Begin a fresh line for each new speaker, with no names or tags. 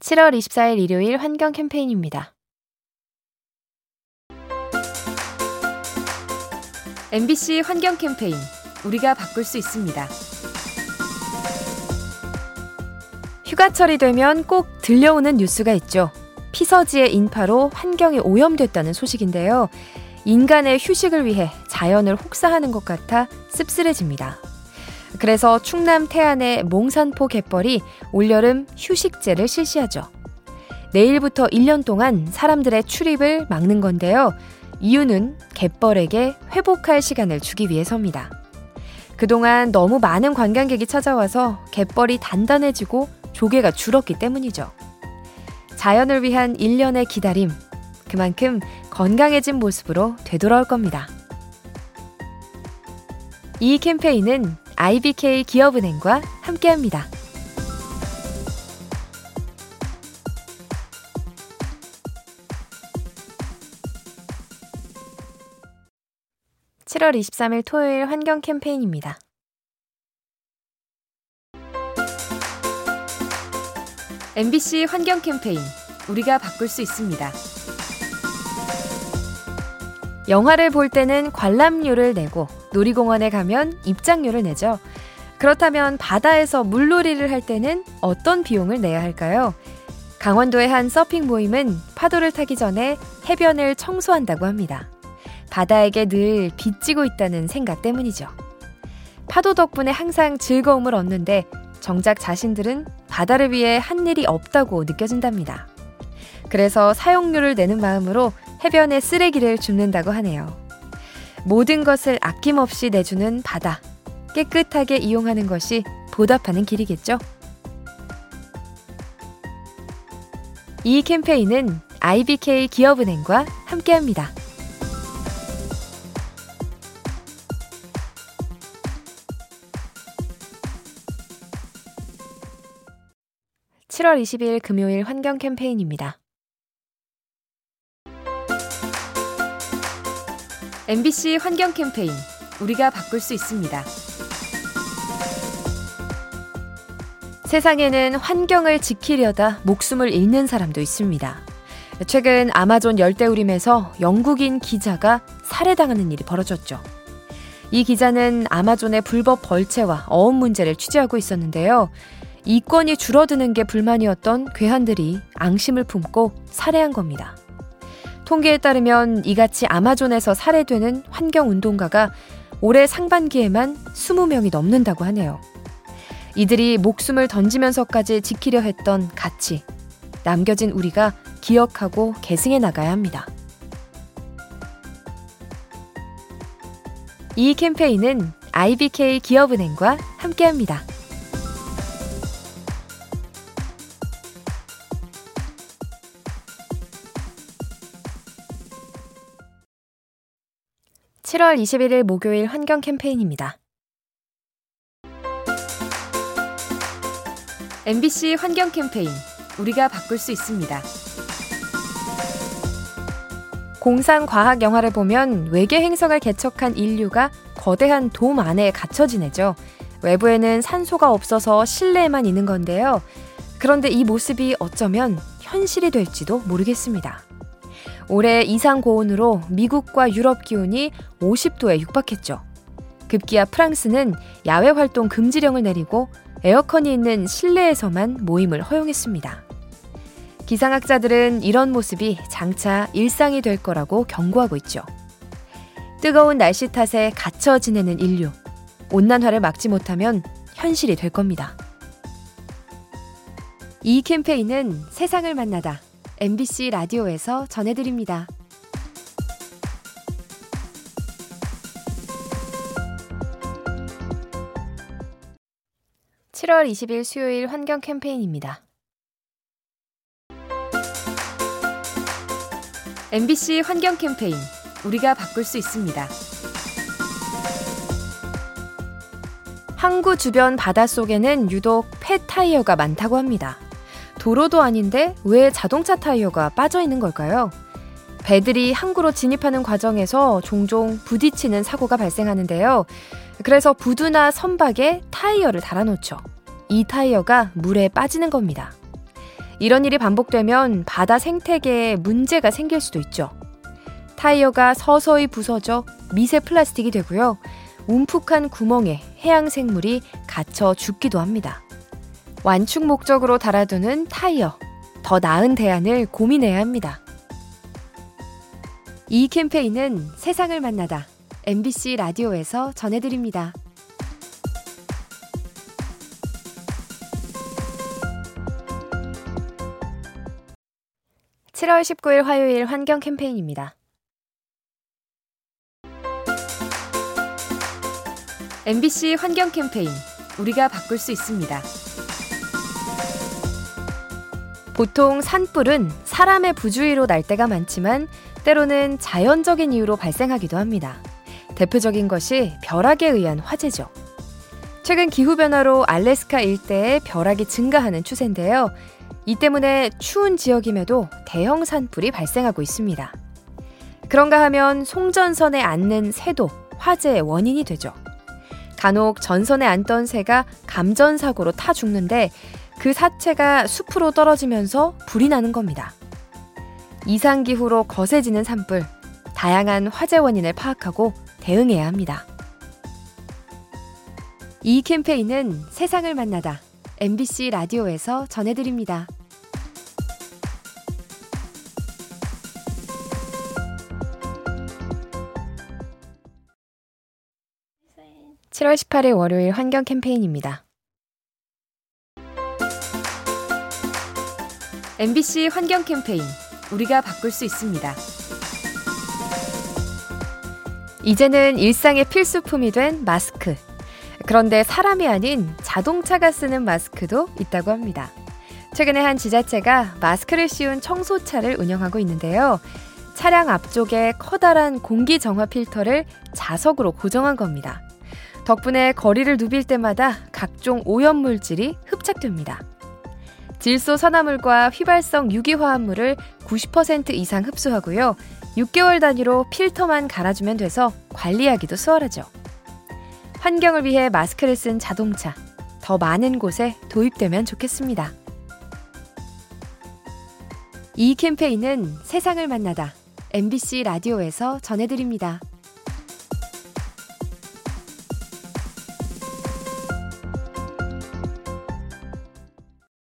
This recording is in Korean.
7월 24일 일요일 환경 캠페인입니다.
MBC 환경 캠페인 우리가 바꿀 수 있습니다.
휴가철이 되면 꼭 들려오는 뉴스가 있죠. 피서지의 인파로 환경이 오염됐다는 소식인데요. 인간의 휴식을 위해 자연을 혹사하는 것 같아 씁쓸해집니다. 그래서 충남 태안의 몽산포 갯벌이 올여름 휴식제를 실시하죠. 내일부터 1년 동안 사람들의 출입을 막는 건데요. 이유는 갯벌에게 회복할 시간을 주기 위해서입니다. 그동안 너무 많은 관광객이 찾아와서 갯벌이 단단해지고 조개가 줄었기 때문이죠. 자연을 위한 1년의 기다림, 그만큼 건강해진 모습으로 되돌아올 겁니다. 이 캠페인은 IBK 기업은행과 함께합니다. (7월 23일) 토요일 환경 캠페인입니다.
환경 캠페인 우리가 바꿀 수 있습니다.
영화를 볼 때는 관람료를 내고 놀이공원에 가면 입장료를 내죠. 그렇다면 바다에서 물놀이를 할 때는 어떤 비용을 내야 할까요? 강원도의 한 서핑 모임은 파도를 타기 전에 해변을 청소한다고 합니다. 바다에게 늘 빚지고 있다는 생각 때문이죠. 파도 덕분에 항상 즐거움을 얻는데 정작 자신들은 바다를 위해 한 일이 없다고 느껴진답니다. 그래서 사용료를 내는 마음으로 해변에 쓰레기를 줍는다고 하네요. 모든 것을 아낌없이 내주는 바다. 깨끗하게 이용하는 것이 보답하는 길이겠죠? 이 캠페인은 IBK 기업은행과 함께합니다. 7월 20일 금요일 환경 캠페인입니다.
MBC 환경 캠페인 우리가 바꿀 수 있습니다.
세상에는 환경을 지키려다 목숨을 잃는 사람도 있습니다. 최근 아마존 열대우림에서 영국인 기자가 살해당하는 일이 벌어졌죠. 이 기자는 아마존의 불법 벌채와 어업 문제를 취재하고 있었는데요. 이권이 줄어드는 게 불만이었던 괴한들이 앙심을 품고 살해한 겁니다. 통계에 따르면 이같이 아마존에서 살해되는 환경운동가가 올해 상반기에만 20명이 넘는다고 하네요. 이들이 목숨을 던지면서까지 지키려 했던 가치, 남겨진 우리가 기억하고 계승해 나가야 합니다. 이 캠페인은 IBK 기업은행과 함께합니다. 7월 21일 목요일 환경 캠페인입니다.
MBC 환경 캠페인 우리가 바꿀 수 있습니다.
공상 과학 영화를 보면 외계 행성을 개척한 인류가 거대한 돔 안에 갇혀 지내죠. 외부에는 산소가 없어서 실내에만 있는 건데요. 그런데 이 모습이 어쩌면 현실이 될지도 모르겠습니다. 올해 이상 고온으로 미국과 유럽 기온이 50도에 육박했죠. 급기야 프랑스는 야외 활동 금지령을 내리고 에어컨이 있는 실내에서만 모임을 허용했습니다. 기상학자들은 이런 모습이 장차 일상이 될 거라고 경고하고 있죠. 뜨거운 날씨 탓에 갇혀 지내는 인류. 온난화를 막지 못하면 현실이 될 겁니다. 이 캠페인은 세상을 만나다 MBC 라디오에서 전해드립니다. 7월 20일 수요일 환경 캠페인입니다.
MBC 환경 캠페인 우리가 바꿀 수 있습니다.
항구 주변 바닷속에는 유독 폐 타이어가 많다고 합니다. 도로도 아닌데 왜 자동차 타이어가 빠져 있는 걸까요? 배들이 항구로 진입하는 과정에서 종종 부딪히는 사고가 발생하는데요. 그래서 부두나 선박에 타이어를 달아놓죠. 이 타이어가 물에 빠지는 겁니다. 이런 일이 반복되면 바다 생태계에 문제가 생길 수도 있죠. 타이어가 서서히 부서져 미세 플라스틱이 되고요. 움푹한 구멍에 해양 생물이 갇혀 죽기도 합니다. 완충 목적으로 달아두는 타이어. 더 나은 대안을 고민해야 합니다. 이 캠페인은 세상을 만나다 MBC 라디오에서 전해드립니다. 7월 19일 화요일 환경 캠페인입니다.
MBC 환경 캠페인 우리가 바꿀 수 있습니다.
보통 산불은 사람의 부주의로 날 때가 많지만 때로는 자연적인 이유로 발생하기도 합니다. 대표적인 것이 벼락에 의한 화재죠. 최근 기후변화로 알래스카 일대에 벼락이 증가하는 추세인데요. 이 때문에 추운 지역임에도 대형 산불이 발생하고 있습니다. 그런가 하면 송전선에 앉는 새도 화재의 원인이 되죠. 간혹 전선에 앉던 새가 감전사고로 타 죽는데 그 사체가 숲으로 떨어지면서 불이 나는 겁니다. 이상기후로 거세지는 산불, 다양한 화재 원인을 파악하고 대응해야 합니다. 이 캠페인은 세상을 만나다 MBC 라디오에서 전해드립니다. 7월 18일 월요일 환경 캠페인입니다.
MBC 환경 캠페인 우리가 바꿀 수 있습니다.
이제는 일상의 필수품이 된 마스크. 그런데 사람이 아닌 자동차가 쓰는 마스크도 있다고 합니다. 최근에 한 지자체가 마스크를 씌운 청소차를 운영하고 있는데요. 차량 앞쪽에 커다란 공기 정화 필터를 자석으로 고정한 겁니다. 덕분에 거리를 누빌 때마다 각종 오염 물질이 흡착됩니다. 질소 산화물과 휘발성 유기화합물을 90% 이상 흡수하고요. 6개월 단위로 필터만 갈아주면 돼서 관리하기도 수월하죠. 환경을 위해 마스크를 쓴 자동차, 더 많은 곳에 도입되면 좋겠습니다. 이 캠페인은 세상을 만나다 MBC 라디오에서 전해드립니다.